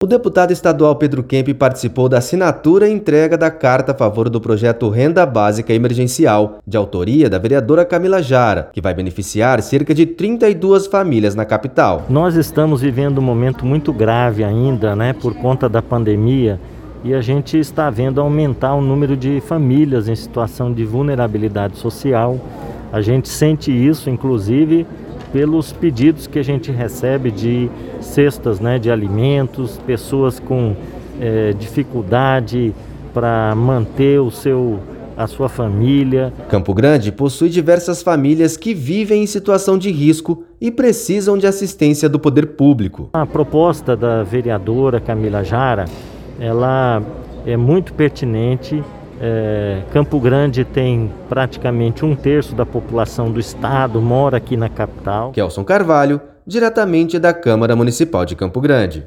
O deputado estadual Pedro Kemp participou da assinatura e entrega da carta a favor do projeto Renda Básica Emergencial, de autoria da vereadora Camila Jara, que vai beneficiar cerca de 32 famílias na capital. Nós estamos vivendo um momento muito grave ainda, né, por conta da pandemia, e a gente está vendo aumentar o número de famílias em situação de vulnerabilidade social. A gente sente isso, inclusive, pelos pedidos que a gente recebe de cestas né, de alimentos, pessoas com é, dificuldade para manter o seu a sua família. Campo Grande possui diversas famílias que vivem em situação de risco e precisam de assistência do poder público. A proposta da vereadora Camila Jara, ela é muito pertinente é, Campo Grande tem praticamente um terço da população do estado, mora aqui na capital. Kelson Carvalho, diretamente da Câmara Municipal de Campo Grande.